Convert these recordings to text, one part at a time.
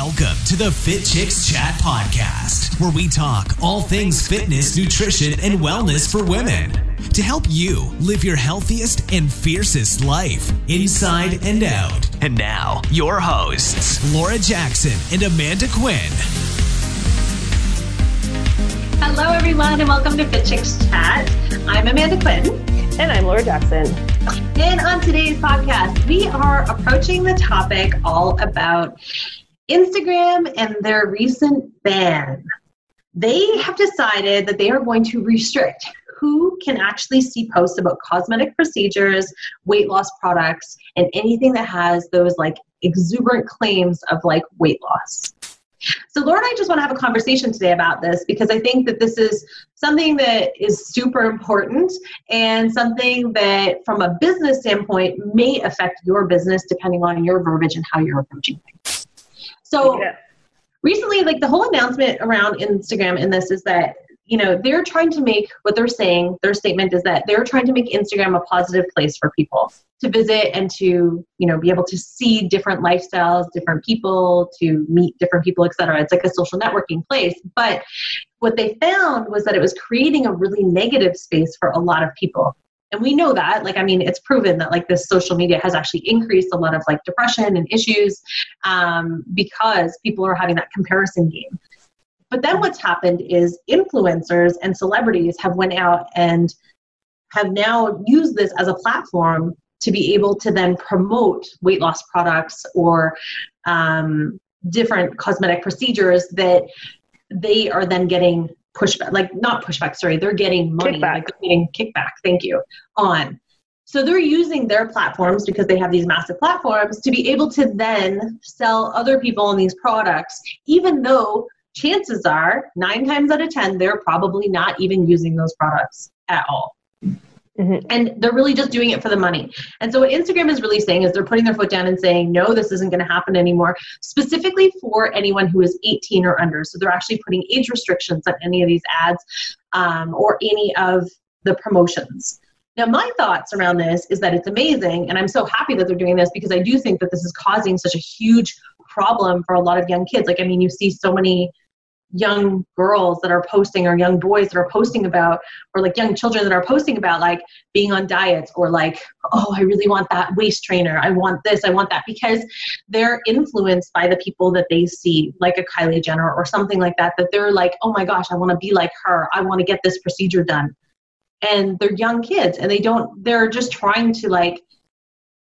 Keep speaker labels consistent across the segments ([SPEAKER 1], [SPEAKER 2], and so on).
[SPEAKER 1] Welcome to the Fit Chicks Chat Podcast, where we talk all things fitness, nutrition, and wellness for women to help you live your healthiest and fiercest life inside and out. And now, your hosts, Laura Jackson and Amanda Quinn.
[SPEAKER 2] Hello, everyone, and welcome to Fit Chicks Chat. I'm Amanda Quinn.
[SPEAKER 3] And I'm Laura Jackson.
[SPEAKER 2] And on today's podcast, we are approaching the topic all about Instagram and their recent ban. They have decided that they are going to restrict who can actually see posts about cosmetic procedures, weight loss products, and anything that has those like exuberant claims of like weight loss. So, Laura and I just want to have a conversation today about this because I think that this is something that is super important and something that, from a business standpoint, may affect your business depending on your verbiage and how you're approaching things. So, yeah. recently, like the whole announcement around Instagram in this is that you know they're trying to make what they're saying their statement is that they're trying to make instagram a positive place for people to visit and to you know be able to see different lifestyles different people to meet different people etc it's like a social networking place but what they found was that it was creating a really negative space for a lot of people and we know that like i mean it's proven that like this social media has actually increased a lot of like depression and issues um, because people are having that comparison game. But then what's happened is influencers and celebrities have went out and have now used this as a platform to be able to then promote weight loss products or um, different cosmetic procedures that they are then getting pushback, like not pushback, sorry, they're getting money,
[SPEAKER 3] kickback.
[SPEAKER 2] like they're getting kickback, thank you, on. So they're using their platforms because they have these massive platforms to be able to then sell other people on these products, even though chances are nine times out of 10, they're probably not even using those products at all. Mm-hmm. And they're really just doing it for the money. And so, what Instagram is really saying is they're putting their foot down and saying, no, this isn't going to happen anymore, specifically for anyone who is 18 or under. So, they're actually putting age restrictions on any of these ads um, or any of the promotions. Now, my thoughts around this is that it's amazing, and I'm so happy that they're doing this because I do think that this is causing such a huge problem for a lot of young kids. Like, I mean, you see so many young girls that are posting or young boys that are posting about or like young children that are posting about like being on diets or like oh i really want that waist trainer. I want this. I want that. Because they're influenced by the people that they see like a kylie jenner or something like that that they're like oh my gosh i want to be like her. I want to get this procedure done. And they're young kids and they don't they're just trying to like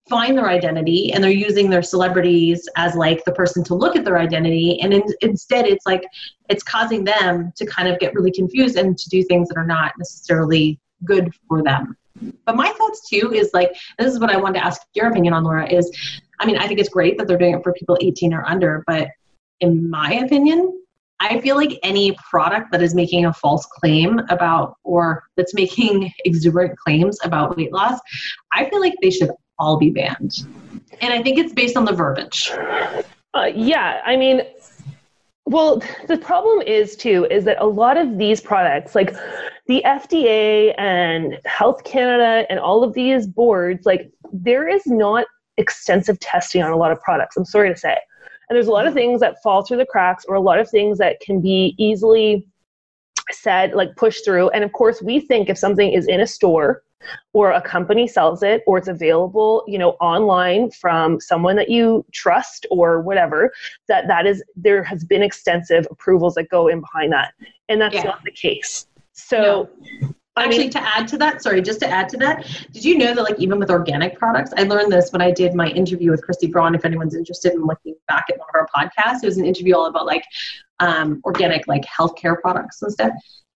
[SPEAKER 2] find their identity and they're using their celebrities as like the person to look at their identity. And in, instead it's like it's causing them to kind of get really confused and to do things that are not necessarily good for them. But my thoughts too is like this is what i wanted to ask your opinion on laura is i mean i think it's great that they're doing it for people 18 or under but in my opinion I feel like any product that is making a false claim about or that's making exuberant claims about weight loss, I feel like they should all be banned. And I think it's based on the verbiage.
[SPEAKER 3] Uh, yeah, I mean, well, the problem is too is that a lot of these products, like the FDA and Health Canada and all of these boards, like there is not extensive testing on a lot of products. I'm sorry to say. And there's a lot of things that fall through the cracks or a lot of things that can be easily said, like pushed through. And of course, we think if something is in a store or a company sells it or it's available you know online from someone that you trust or whatever that that is there has been extensive approvals that go in behind that and that's yeah. not the case so
[SPEAKER 2] no. Actually, I mean, to add to that, sorry, just to add to that, did you know that like even with organic products, I learned this when I did my interview with Christy Braun. If anyone's interested in looking back at one of our podcasts, it was an interview all about like um, organic like healthcare products and stuff.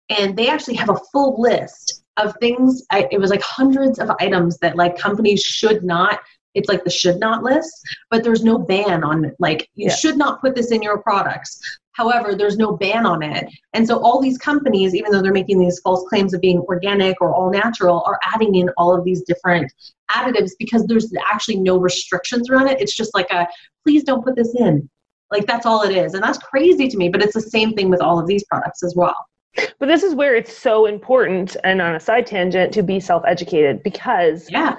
[SPEAKER 2] And they actually have a full list of things I, it was like hundreds of items that like companies should not it's like the should not list but there's no ban on it like you yeah. should not put this in your products. However there's no ban on it. And so all these companies even though they're making these false claims of being organic or all natural are adding in all of these different additives because there's actually no restrictions around it. It's just like a please don't put this in. Like that's all it is. And that's crazy to me but it's the same thing with all of these products as well
[SPEAKER 3] but this is where it's so important, and on a side tangent, to be self educated because
[SPEAKER 2] yeah.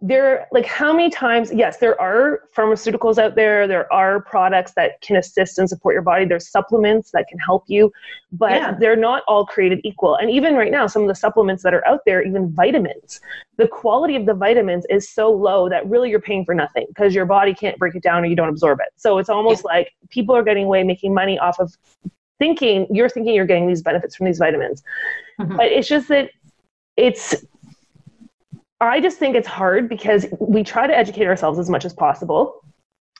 [SPEAKER 3] there like how many times yes there are pharmaceuticals out there there are products that can assist and support your body there's supplements that can help you but yeah. they're not all created equal and even right now some of the supplements that are out there even vitamins the quality of the vitamins is so low that really you're paying for nothing because your body can't break it down or you don't absorb it so it's almost yeah. like people are getting away making money off of thinking you're thinking you're getting these benefits from these vitamins mm-hmm. but it's just that it's I just think it's hard because we try to educate ourselves as much as possible.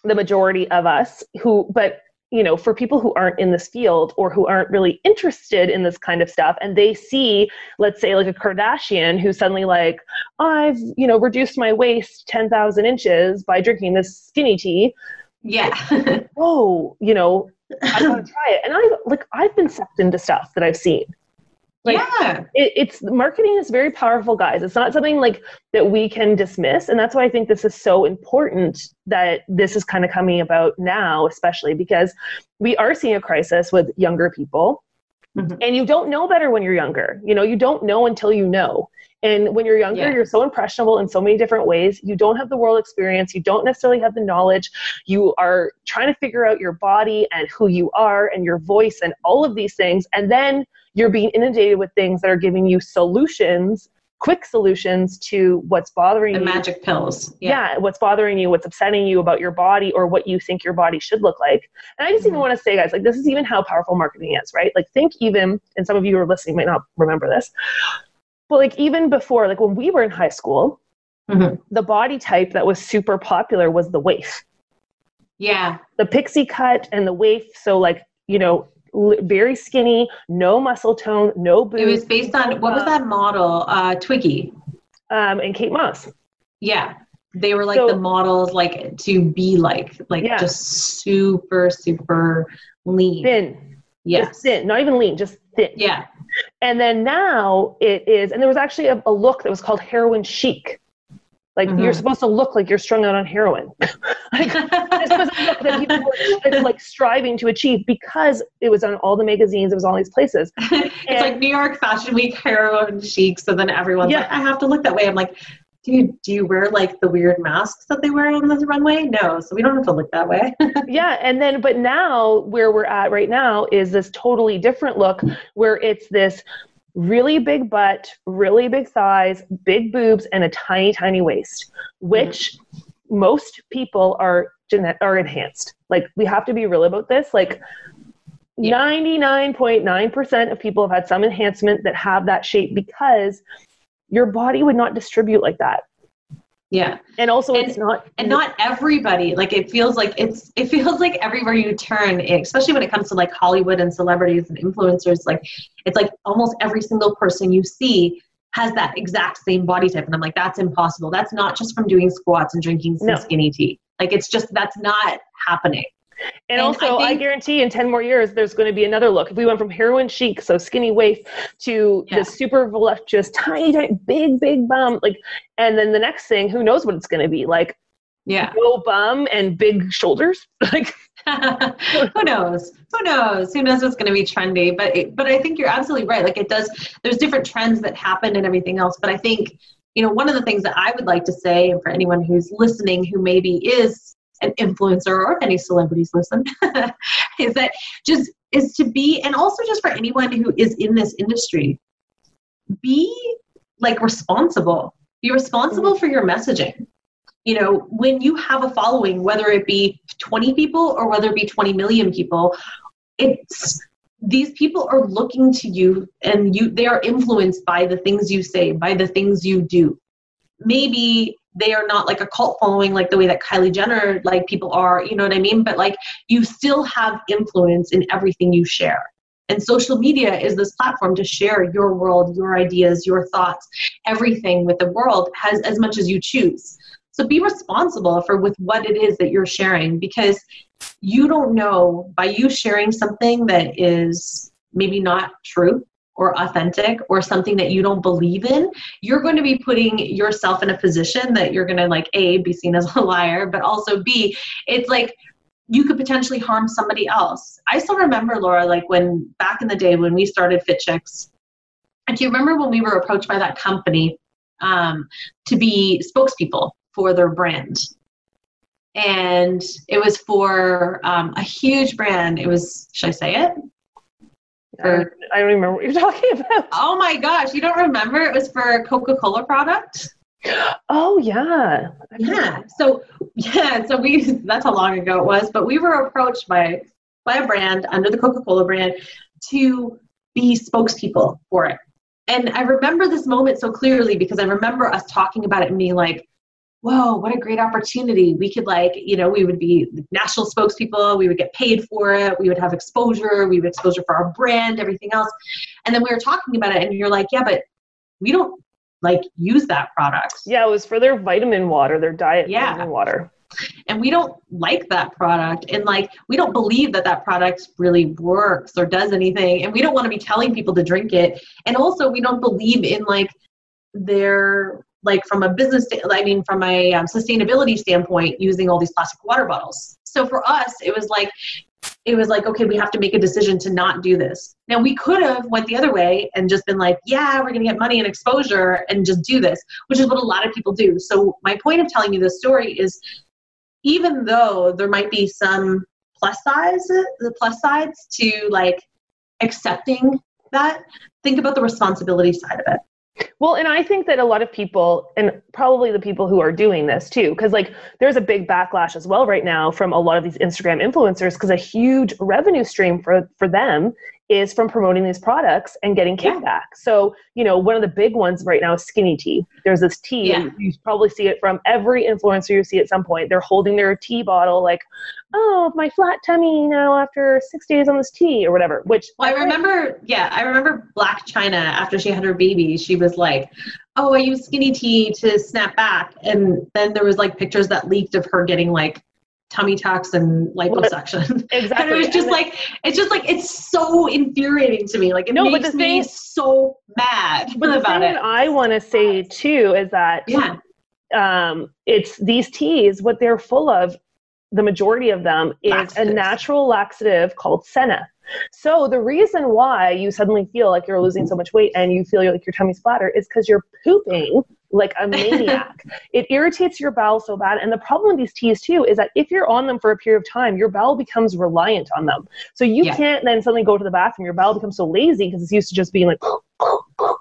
[SPEAKER 3] The majority of us who, but you know, for people who aren't in this field or who aren't really interested in this kind of stuff, and they see, let's say, like a Kardashian who's suddenly like, I've, you know, reduced my waist 10,000 inches by drinking this skinny tea.
[SPEAKER 2] Yeah.
[SPEAKER 3] oh, you know, I want to try it. And I like, I've been sucked into stuff that I've seen.
[SPEAKER 2] Like, yeah.
[SPEAKER 3] It, it's marketing is very powerful, guys. It's not something like that we can dismiss. And that's why I think this is so important that this is kind of coming about now, especially because we are seeing a crisis with younger people. Mm-hmm. And you don't know better when you're younger. You know, you don't know until you know. And when you're younger, yeah. you're so impressionable in so many different ways. You don't have the world experience. You don't necessarily have the knowledge. You are trying to figure out your body and who you are and your voice and all of these things. And then you're being inundated with things that are giving you solutions quick solutions to what's bothering you.
[SPEAKER 2] the
[SPEAKER 3] you.
[SPEAKER 2] magic pills.
[SPEAKER 3] Yeah. yeah. what's bothering you, what's upsetting you about your body or what you think your body should look like. And I just mm-hmm. even want to say, guys, like this is even how powerful marketing is, right? Like think even, and some of you who are listening might not remember this, but like even before, like when we were in high school, mm-hmm. the body type that was super popular was the waif.
[SPEAKER 2] Yeah.
[SPEAKER 3] The pixie cut and the waif. So like, you know, very skinny, no muscle tone, no boobs.
[SPEAKER 2] It was based on what was that model? Uh, Twiggy.
[SPEAKER 3] Um, and Kate Moss.
[SPEAKER 2] Yeah, they were like so, the models, like to be like, like yeah. just super, super lean,
[SPEAKER 3] thin.
[SPEAKER 2] Yes,
[SPEAKER 3] just thin, not even lean, just thin.
[SPEAKER 2] Yeah.
[SPEAKER 3] And then now it is, and there was actually a, a look that was called heroin chic. Like mm-hmm. you're supposed to look like you're strung out on heroin. like, this was a look that people were like striving to achieve because it was on all the magazines, it was all these places.
[SPEAKER 2] it's and, like New York Fashion Week heroin chic. So then everyone's yeah. like, I have to look that way. I'm like, do you, do you wear like the weird masks that they wear on the runway? No, so we don't have to look that way.
[SPEAKER 3] yeah, and then but now where we're at right now is this totally different look where it's this really big butt, really big thighs, big boobs, and a tiny, tiny waist, which mm-hmm. most people are genet- are enhanced. Like we have to be real about this. Like ninety nine point nine percent of people have had some enhancement that have that shape because your body would not distribute like that.
[SPEAKER 2] Yeah.
[SPEAKER 3] And also
[SPEAKER 2] and,
[SPEAKER 3] it's not
[SPEAKER 2] and not everybody. Like it feels like it's it feels like everywhere you turn, especially when it comes to like Hollywood and celebrities and influencers, like it's like almost every single person you see has that exact same body type. And I'm like, that's impossible. That's not just from doing squats and drinking some no. skinny tea. Like it's just that's not happening.
[SPEAKER 3] And, and also, I, think, I, guarantee in 10 more years, there's going to be another look. If we went from heroin chic, so skinny waist, to yeah. the super voluptuous, tiny, tiny, big, big bum, like, and then the next thing, who knows what it's going to be? Like,
[SPEAKER 2] yeah,
[SPEAKER 3] no bum and big shoulders. like,
[SPEAKER 2] who knows? Who knows? Who knows what's going to be trendy? But it, but I think you're absolutely right. Like, it does. There's different trends that happen and everything else. But I think you know one of the things that I would like to say, and for anyone who's listening who maybe is an influencer or if any celebrities listen is that just is to be and also just for anyone who is in this industry be like responsible. Be responsible for your messaging. You know when you have a following whether it be 20 people or whether it be 20 million people it's these people are looking to you and you they are influenced by the things you say by the things you do. Maybe they are not like a cult following like the way that Kylie Jenner like people are, you know what I mean? But like you still have influence in everything you share. And social media is this platform to share your world, your ideas, your thoughts, everything with the world has as much as you choose. So be responsible for with what it is that you're sharing because you don't know by you sharing something that is maybe not true or authentic or something that you don't believe in, you're going to be putting yourself in a position that you're going to like A, be seen as a liar, but also B, it's like you could potentially harm somebody else. I still remember, Laura, like when back in the day when we started Fit Chicks, and do you remember when we were approached by that company um, to be spokespeople for their brand. And it was for um, a huge brand. It was, should I say it?
[SPEAKER 3] I don't, I don't remember what you're talking about.
[SPEAKER 2] Oh my gosh, you don't remember? It was for a Coca Cola product.
[SPEAKER 3] Oh yeah.
[SPEAKER 2] Yeah. So yeah, so we that's how long ago it was, but we were approached by by a brand under the Coca-Cola brand to be spokespeople for it. And I remember this moment so clearly because I remember us talking about it and being like, whoa, what a great opportunity. We could like, you know, we would be national spokespeople, we would get paid for it, we would have exposure, we would exposure for our brand, everything else. And then we were talking about it and you're like, yeah, but we don't like use that product.
[SPEAKER 3] Yeah, it was for their vitamin water, their diet
[SPEAKER 2] Yeah.
[SPEAKER 3] vitamin water.
[SPEAKER 2] and we don't like that product and like we don't believe that that product really works or does anything and we don't want to be telling people to drink it and also we don't believe in like their like from a business i mean from a um, sustainability standpoint using all these plastic water bottles. So for us it was like it was like okay we have to make a decision to not do this. Now we could have went the other way and just been like yeah we're going to get money and exposure and just do this which is what a lot of people do. So my point of telling you this story is even though there might be some plus sides the plus sides to like accepting that think about the responsibility side of it
[SPEAKER 3] Well, and I think that a lot of people, and probably the people who are doing this too, because like there's a big backlash as well right now from a lot of these Instagram influencers, because a huge revenue stream for for them is from promoting these products and getting
[SPEAKER 2] Yeah.
[SPEAKER 3] kickback. So you know, one of the big ones right now is skinny tea. There's this tea,
[SPEAKER 2] Yeah.
[SPEAKER 3] and you probably see it from every influencer you see at some point. They're holding their tea bottle, like, "Oh, my flat tummy now after six days on this tea" or whatever. Which
[SPEAKER 2] well i remember yeah i remember Blac Chyna after she had her baby she was like oh i use skinny tea to snap back and then there was like pictures that leaked of her getting like tummy tucks and liposuction
[SPEAKER 3] exactly.
[SPEAKER 2] and it was just
[SPEAKER 3] And
[SPEAKER 2] like it's just like it's so infuriating to me. Like it
[SPEAKER 3] No, but
[SPEAKER 2] makes
[SPEAKER 3] the
[SPEAKER 2] me
[SPEAKER 3] thing-
[SPEAKER 2] so mad
[SPEAKER 3] But the
[SPEAKER 2] about
[SPEAKER 3] thing
[SPEAKER 2] it.
[SPEAKER 3] that I want to say too is that
[SPEAKER 2] yeah.
[SPEAKER 3] um, it's these teas, what they're full of, the majority of them is a natural laxative called senna. So the reason why you suddenly feel like you're losing so much weight and you feel like your tummy's flatter is because you're pooping like a maniac. it irritates your bowel so bad. And the problem with these teas too is that if you're on them for a period of time, your bowel becomes reliant on them. So you
[SPEAKER 2] Yeah.
[SPEAKER 3] can't then suddenly go to the bathroom. Your bowel becomes so lazy because it's used to just being like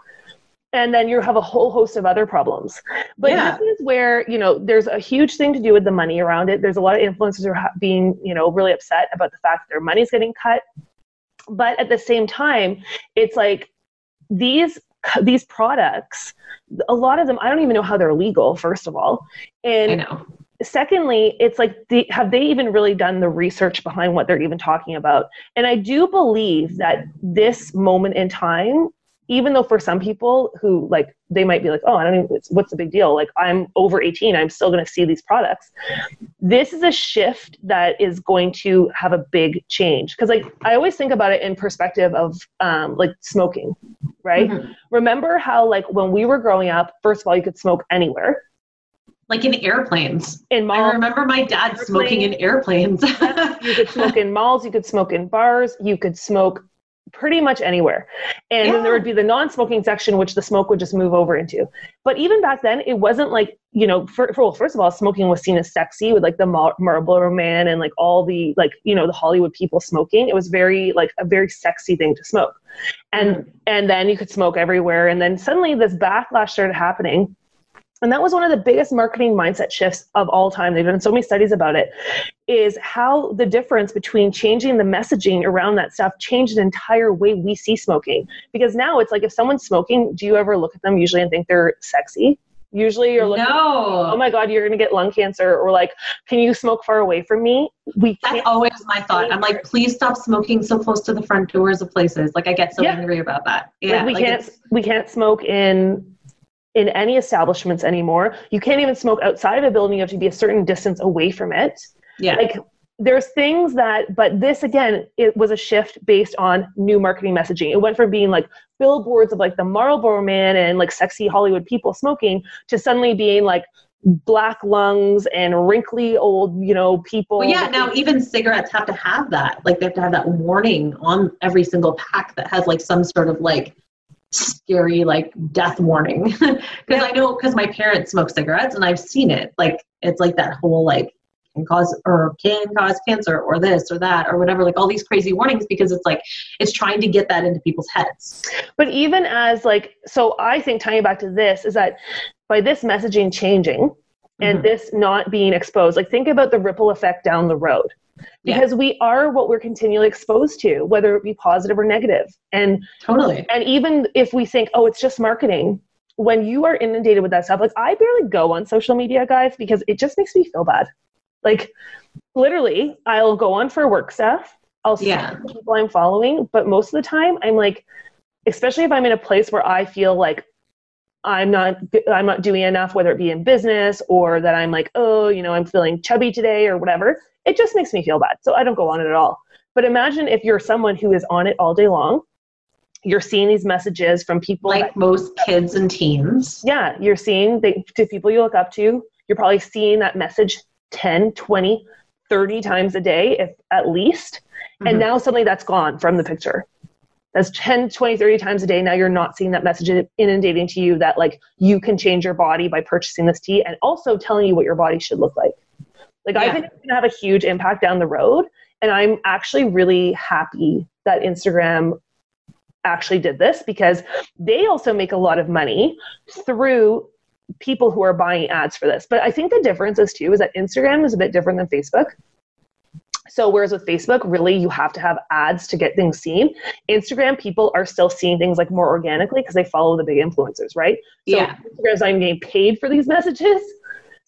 [SPEAKER 3] and then you have a whole host of other problems. But
[SPEAKER 2] Yeah.
[SPEAKER 3] this is where you know there's a huge thing to do with the money around it. There's a lot of influencers are ha- being you know really upset about the fact that their money's getting cut. But at the same time, it's like these these products. A lot of them, I don't even know how they're legal. First of all, and secondly, it's like, the, have they even really done the research behind what they're even talking about? And I do believe that this moment in time, even though for some people who like they might be like, oh, I don't even, it's, what's the big deal? Like I'm over 18, I'm still going to see these products. This is a shift that is going to have a big change because like I always think about it in perspective of um, like smoking, right?
[SPEAKER 2] Mhm.
[SPEAKER 3] Remember how like when we were growing up, first of all, you could smoke anywhere
[SPEAKER 2] like in airplanes
[SPEAKER 3] in malls.
[SPEAKER 2] i remember my dad smoking in airplanes
[SPEAKER 3] you could smoke in malls, you could smoke in bars, you could smoke pretty much anywhere. And then there would be the non-smoking section, which the smoke would just move over into. But even back then, it wasn't like you know. For, for well, first of all, smoking was seen as sexy with like the Mar- Marlboro Man and like all the like you know the Hollywood people smoking. It was very like a very sexy thing to smoke. And mm-hmm. and then you could smoke everywhere. And then suddenly this backlash started happening. And that was one of the biggest marketing mindset shifts of all time. They've done so many studies about it. Is how the difference between changing the messaging around that stuff changed the entire way we see smoking. Because now it's like if someone's smoking, do you ever look at them usually and think they're sexy? Usually you're looking,
[SPEAKER 2] no Oh
[SPEAKER 3] my God, you're going to get lung cancer. Or like, can you smoke far away from me? We
[SPEAKER 2] That's always my thought. I'm like, please stop smoking so close to the front doors of places. Like, I get so
[SPEAKER 3] Yeah.
[SPEAKER 2] angry about that. Yeah,
[SPEAKER 3] like we
[SPEAKER 2] like
[SPEAKER 3] can't we can't smoke in in any establishments anymore. You can't even smoke outside of a building. You have to be a certain distance away from it.
[SPEAKER 2] Yeah,
[SPEAKER 3] Like there's things that, but this again, it was a shift based on new marketing messaging. It went from being like billboards of like the Marlboro Man and like sexy Hollywood people smoking to suddenly being like black lungs and wrinkly old, you know, people.
[SPEAKER 2] well, yeah. Now even cigarettes have to have that. Like, they have to have that warning on every single pack that has like some sort of like scary like death warning because yeah. I know because my parents smoke cigarettes and I've seen it like it's like that whole like can cause or can cause cancer or this or that or whatever like all these crazy warnings because it's like it's trying to get that into people's heads
[SPEAKER 3] but even as like so i think tying back to this is that by this messaging changing and mm-hmm. this not being exposed like think about the ripple effect down the road because yeah. we are what we're continually exposed to whether it be positive or negative and
[SPEAKER 2] totally
[SPEAKER 3] and even if we think oh it's just marketing when you are inundated with that stuff like i barely go on social media guys because it just makes me feel bad like literally, I'll go on for work stuff. I'll see yeah. people I'm following, but most of the time I'm like, especially if I'm in a place where I feel like I'm not I'm not doing enough, whether it be in business or that I'm like, oh, you know, I'm feeling chubby today or whatever. It just makes me feel bad. So I don't go on it at all. But imagine if you're someone who is on it all day long. You're seeing these messages from people
[SPEAKER 2] like that, most kids and teens.
[SPEAKER 3] Yeah, you're seeing the, to people you look up to. You're probably seeing that message 10, 20, 30 times a day, if at least. Mm-hmm. And now suddenly that's gone from the picture. That's 10, 20, 30 times a day. Now you're not seeing that message inundating to you that like you can change your body by purchasing this tea and also telling you what your body should look like. Like yeah. I think it's gonna have a huge impact down the road. And I'm actually really happy that Instagram actually did this because they also make a lot of money through people who are buying ads for this. But I think the difference is too is that Instagram is a bit different than Facebook. So whereas with Facebook, really you have to have ads to get things seen. Instagram people are still seeing things like more organically because they follow the big influencers, right? So
[SPEAKER 2] yeah.
[SPEAKER 3] Instagram's I'm getting paid for these messages.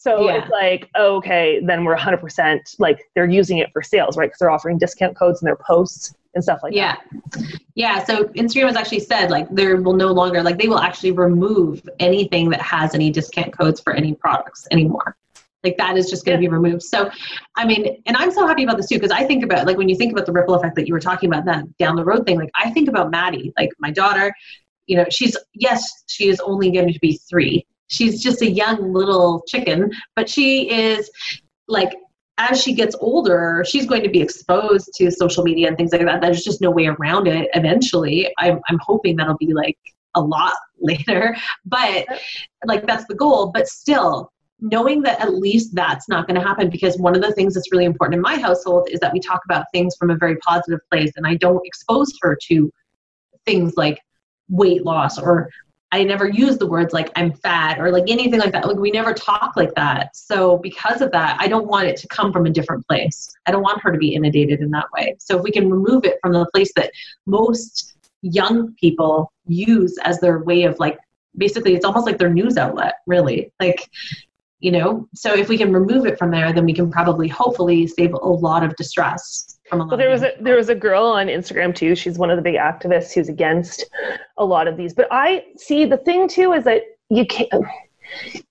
[SPEAKER 3] So yeah. it's like, oh, okay, then we're 100% like they're using it for sales, right? Because they're offering discount codes in their posts and stuff like
[SPEAKER 2] yeah.
[SPEAKER 3] that.
[SPEAKER 2] Yeah. Yeah. So Instagram has actually said like there will no longer, like they will actually remove anything that has any discount codes for any products anymore. Like that is just going to yeah. be removed. So, I mean, and I'm so happy about this too because I think about like when you think about the ripple effect that you were talking about that down the road thing. Like I think about Maddie, like my daughter. You know, she's yes, she is only going to be three, she's just a young little chicken, but she is like as she gets older, she's going to be exposed to social media and things like that. There's just no way around it eventually. I'm, I'm hoping that'll be like a lot later, but like that's the goal. But still, knowing that at least that's not going to happen because one of the things that's really important in my household is that we talk about things from a very positive place and I don't expose her to things like weight loss or I never use the words like I'm fat or like anything like that. Like we never talk like that. So because of that, I don't want it to come from a different place. I don't want her to be inundated in that way. So if we can remove it from the place that most young people use as their way of like basically it's almost like their news outlet, really. Like you know, so if we can remove it from there, then we can probably hopefully save a lot of distress
[SPEAKER 3] well, there was a there was a girl on Instagram too. She's one of the big activists who's against a lot of these. But I see the thing too is that you can't.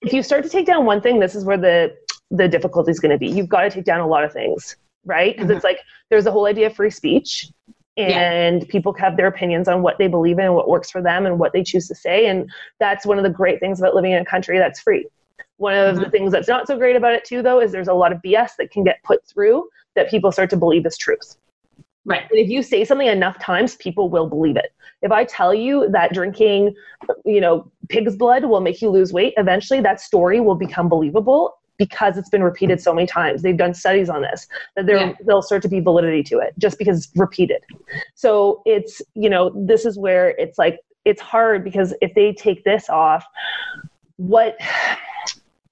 [SPEAKER 3] If you start to take down one thing, this is where the the difficulty is going to be. You've got to take down a lot of things, right? Because mm-hmm. it's like there's a whole idea of free speech, and yeah. people have their opinions on what they believe in and what works for them and what they choose to say. And that's one of the great things about living in a country that's free. One of mm-hmm. the things that's not so great about it too, though, is there's a lot of BS that can get put through that people start to believe is truth.
[SPEAKER 2] Right.
[SPEAKER 3] And if you say something enough times, people will believe it. If I tell you that drinking, you know, pig's blood will make you lose weight, eventually that story will become believable because it's been repeated so many times. They've done studies on this that there yeah. there'll start to be validity to it just because it's repeated. So it's, you know, this is where it's like it's hard because if they take this off, what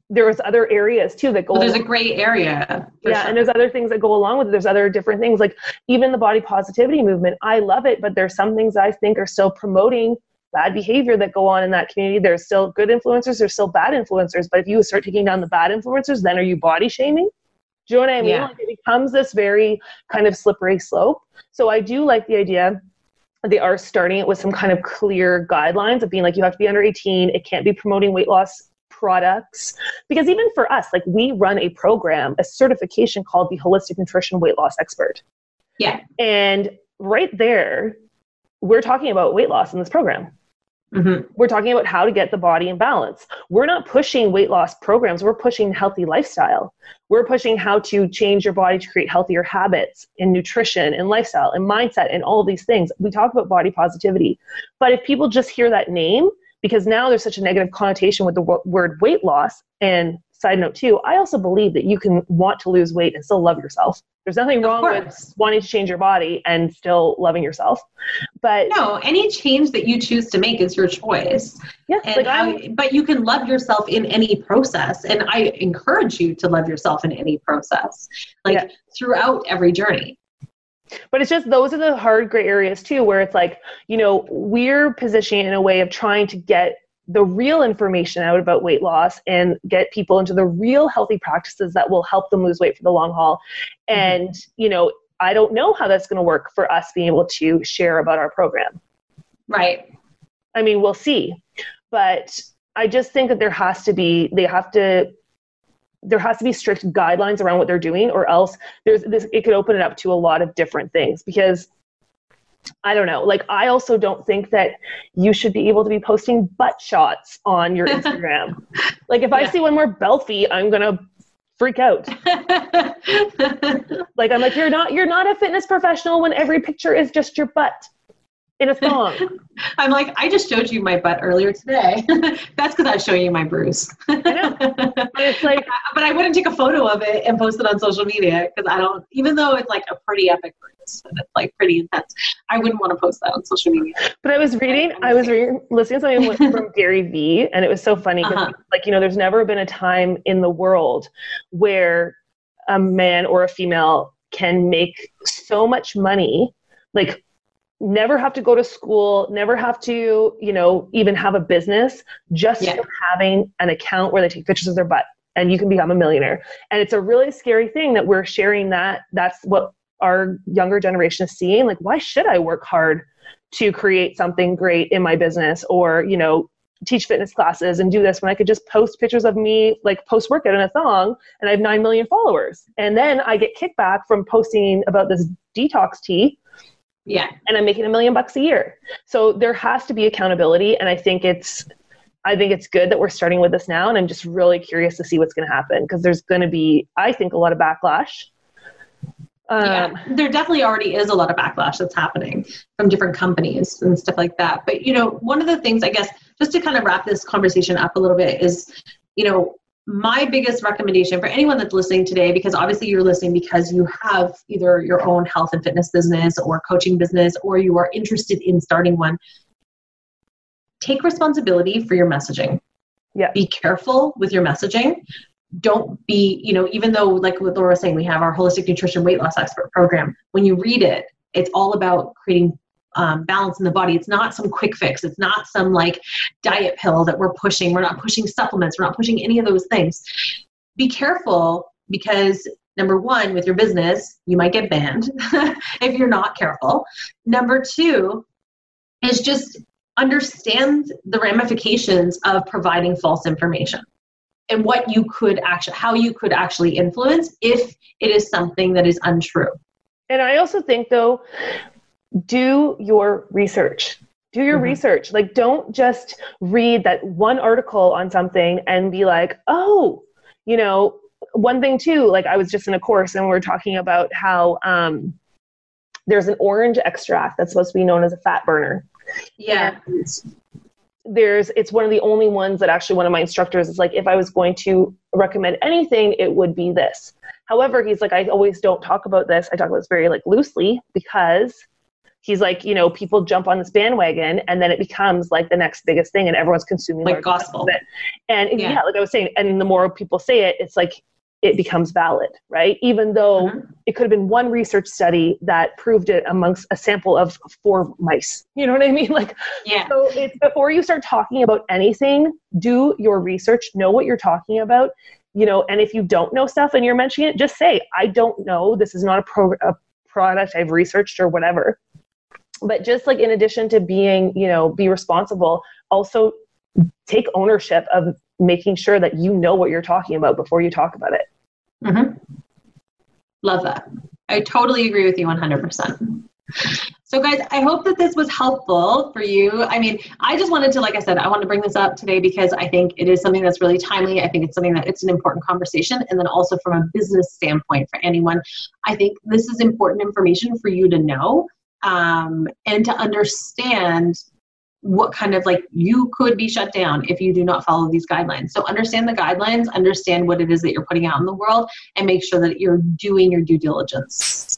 [SPEAKER 3] there's other areas too that go.
[SPEAKER 2] Well, there's a gray area.
[SPEAKER 3] Yeah, sure. and there's other things that go along with it. There's other different things like even the body positivity movement. I love it, but there's some things I think are still promoting bad behavior that go on in that community. There's still good influencers. There's still bad influencers. But if you start taking down the bad influencers, then are you body shaming? Do you know what I mean? Yeah. Like it becomes this very kind of slippery slope. So I do like the idea that they are starting it with some kind of clear guidelines of being like you have to be under 18 it can't be promoting weight loss products. Because even for us, like we run a program, a certification called the Holistic Nutrition Weight Loss Expert.
[SPEAKER 2] Yeah.
[SPEAKER 3] And right there, we're talking about weight loss in this program. Mm-hmm. We're talking about how to get the body in balance. We're not pushing weight loss programs, we're pushing healthy lifestyle. We're pushing how to change your body to create healthier habits in nutrition and lifestyle and mindset and all of these things. We talk about body positivity. But if people just hear that name, because now there's such a negative connotation with the word weight loss and side note too, I also believe that you can want to lose weight and still love yourself. There's nothing wrong with wanting to change your body and still loving yourself. But
[SPEAKER 2] no, any change that you choose to make is your choice.
[SPEAKER 3] Yes,
[SPEAKER 2] and like I, but you can love yourself in any process. And I encourage you to love yourself in any process, like yeah. throughout every journey.
[SPEAKER 3] But it's just those are the hard gray areas too, where it's like, you know, we're positioning in a way of trying to get the real information out about weight loss and get people into the real healthy practices that will help them lose weight for the long haul. Mm-hmm. And, mm-hmm. you know, I don't know how that's going to work for us being able to share about our program.
[SPEAKER 2] Right.
[SPEAKER 3] I mean, we'll see. But I just think that there has to be, they have to, there has to be strict guidelines around what they're doing, or else there's this, it could open it up to a lot of different things because I don't know. Like, I also don't think that you should be able to be posting butt shots on your Instagram. like, if yeah. I see one more belfie, I'm gonna freak out. like, I'm like, you're not, you're not a fitness professional when every picture is just your butt in a song.
[SPEAKER 2] I'm like, I just showed you my butt earlier today. That's because I was showing you my bruise. I know. it's like, but I wouldn't take a photo of it and post it on social media because I don't. Even though it's like a pretty epic bruise and it's like pretty intense, I wouldn't want to post that on social media.
[SPEAKER 3] But I was reading, I was reading, listening to something from Gary Vee, and it was so funny because, uh-huh. like, you know, there's never been a time in the world where a man or a female can make so much money, like never have to go to school, never have to, you know, even have a business, just yeah. having an account where they take pictures of their butt and you can become a millionaire. And it's a really scary thing that we're sharing that. That's what our younger generation is seeing. Like, why should I work hard to create something great in my business or, you know, teach fitness classes and do this when I could just post pictures of me like post workout in a thong and I have 9 million followers. And then I get kickback from posting about this detox tea
[SPEAKER 2] yeah.
[SPEAKER 3] And I'm making a million bucks a year. So there has to be accountability. And I think it's, I think it's good that we're starting with this now. And I'm just really curious to see what's going to happen because there's going to be, I think, a lot of backlash.
[SPEAKER 2] Um, yeah, there definitely already is a lot of backlash that's happening from different companies and stuff like that. But, you know, one of the things, I guess, just to kind of wrap this conversation up a little bit is, you know, my biggest recommendation for anyone that's listening today, because obviously you're listening because you have either your own health and fitness business or coaching business, or you are interested in starting one, take responsibility for your messaging.
[SPEAKER 3] Yeah.
[SPEAKER 2] Be careful with your messaging. Don't be, you know, even though, like what Laura was saying, we have our holistic nutrition weight loss expert program. When you read it, it's all about creating um, balance in the body. It's not some quick fix. It's not some like diet pill that we're pushing. We're not pushing supplements. We're not pushing any of those things. Be careful because number one, with your business, you might get banned if you're not careful. Number two is just understand the ramifications of providing false information and what you could actually how you could actually influence if it is something that is untrue
[SPEAKER 3] and i also think though do your research. Do your mm-hmm. research. Like don't just read that one article on something and be like oh you know one thing too. Like i was just in a course and we are talking about how um, there's an orange extract that's supposed to be known as a fat burner.
[SPEAKER 2] Yeah.
[SPEAKER 3] And there's it's one of the only ones that actually one of my instructors is like if i was going to recommend anything it would be this. However he's like i always don't talk about this. I talk about this very like loosely because he's like, you know, people jump on this bandwagon and then it becomes like the next biggest thing and everyone's consuming
[SPEAKER 2] like gospel.
[SPEAKER 3] And yeah. yeah. like I was saying, and the more people say it, it's like it becomes valid, right? Even though mm-hmm. it could have been one research study that proved it amongst a sample of four mice. You know what I mean? Like,
[SPEAKER 2] yeah.
[SPEAKER 3] So it's before you start talking about anything, do your research, know what you're talking about, you know, and if you don't know stuff and you're mentioning it, just say, I don't know. This is not a, pro- a product I've researched or whatever but just like in addition to being you know be responsible also take ownership of making sure that you know what you're talking about before you talk about it
[SPEAKER 2] mm-hmm. love that i totally agree with you 100% So, guys, I hope that this was helpful for you. I mean, I just wanted to, like I said, I want to bring this up today because I think it is something that's really timely. I think it's something that it's an important conversation. And then also from a business standpoint for anyone, I think this is important information for you to know um, and to understand what kind of like you could be shut down if you do not follow these guidelines. So understand the guidelines, understand what it is that you're putting out in the world, and make sure that you're doing your due diligence.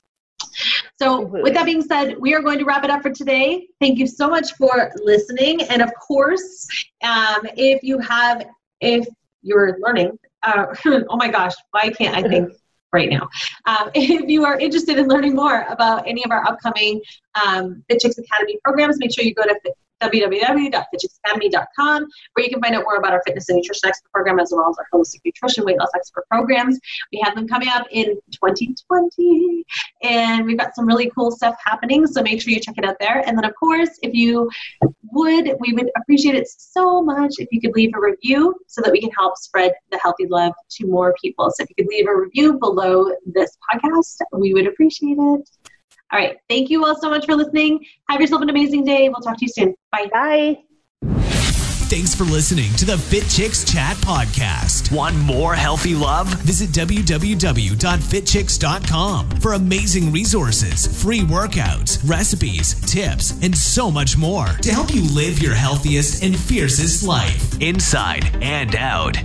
[SPEAKER 2] So, with that being said, we are going to wrap it up for today. Thank you so much for listening. And of course, um, if you have, if you're learning, uh, oh my gosh, why can't I think right now? Um, if you are interested in learning more about any of our upcoming um, Fit Chicks Academy programs, make sure you go to www.fitchicksacademy.com, where you can find out more about our fitness and nutrition expert program as well as our holistic nutrition weight loss expert programs. We have them coming up in 2020, and we've got some really cool stuff happening. So make sure you check it out there. And then, of course, if you would, we would appreciate it so much if you could leave a review so that we can help spread the healthy love to more people. So if you could leave a review below this podcast, we would appreciate it. All right. Thank you all so much for listening. Have yourself an amazing day. We'll talk to you soon. Bye.
[SPEAKER 3] Bye.
[SPEAKER 1] Thanks for listening to the Fit Chicks Chat podcast. Want more healthy love? Visit www.fitchicks.com for amazing resources, free workouts, recipes, tips, and so much more to help you live your healthiest and fiercest life inside and out.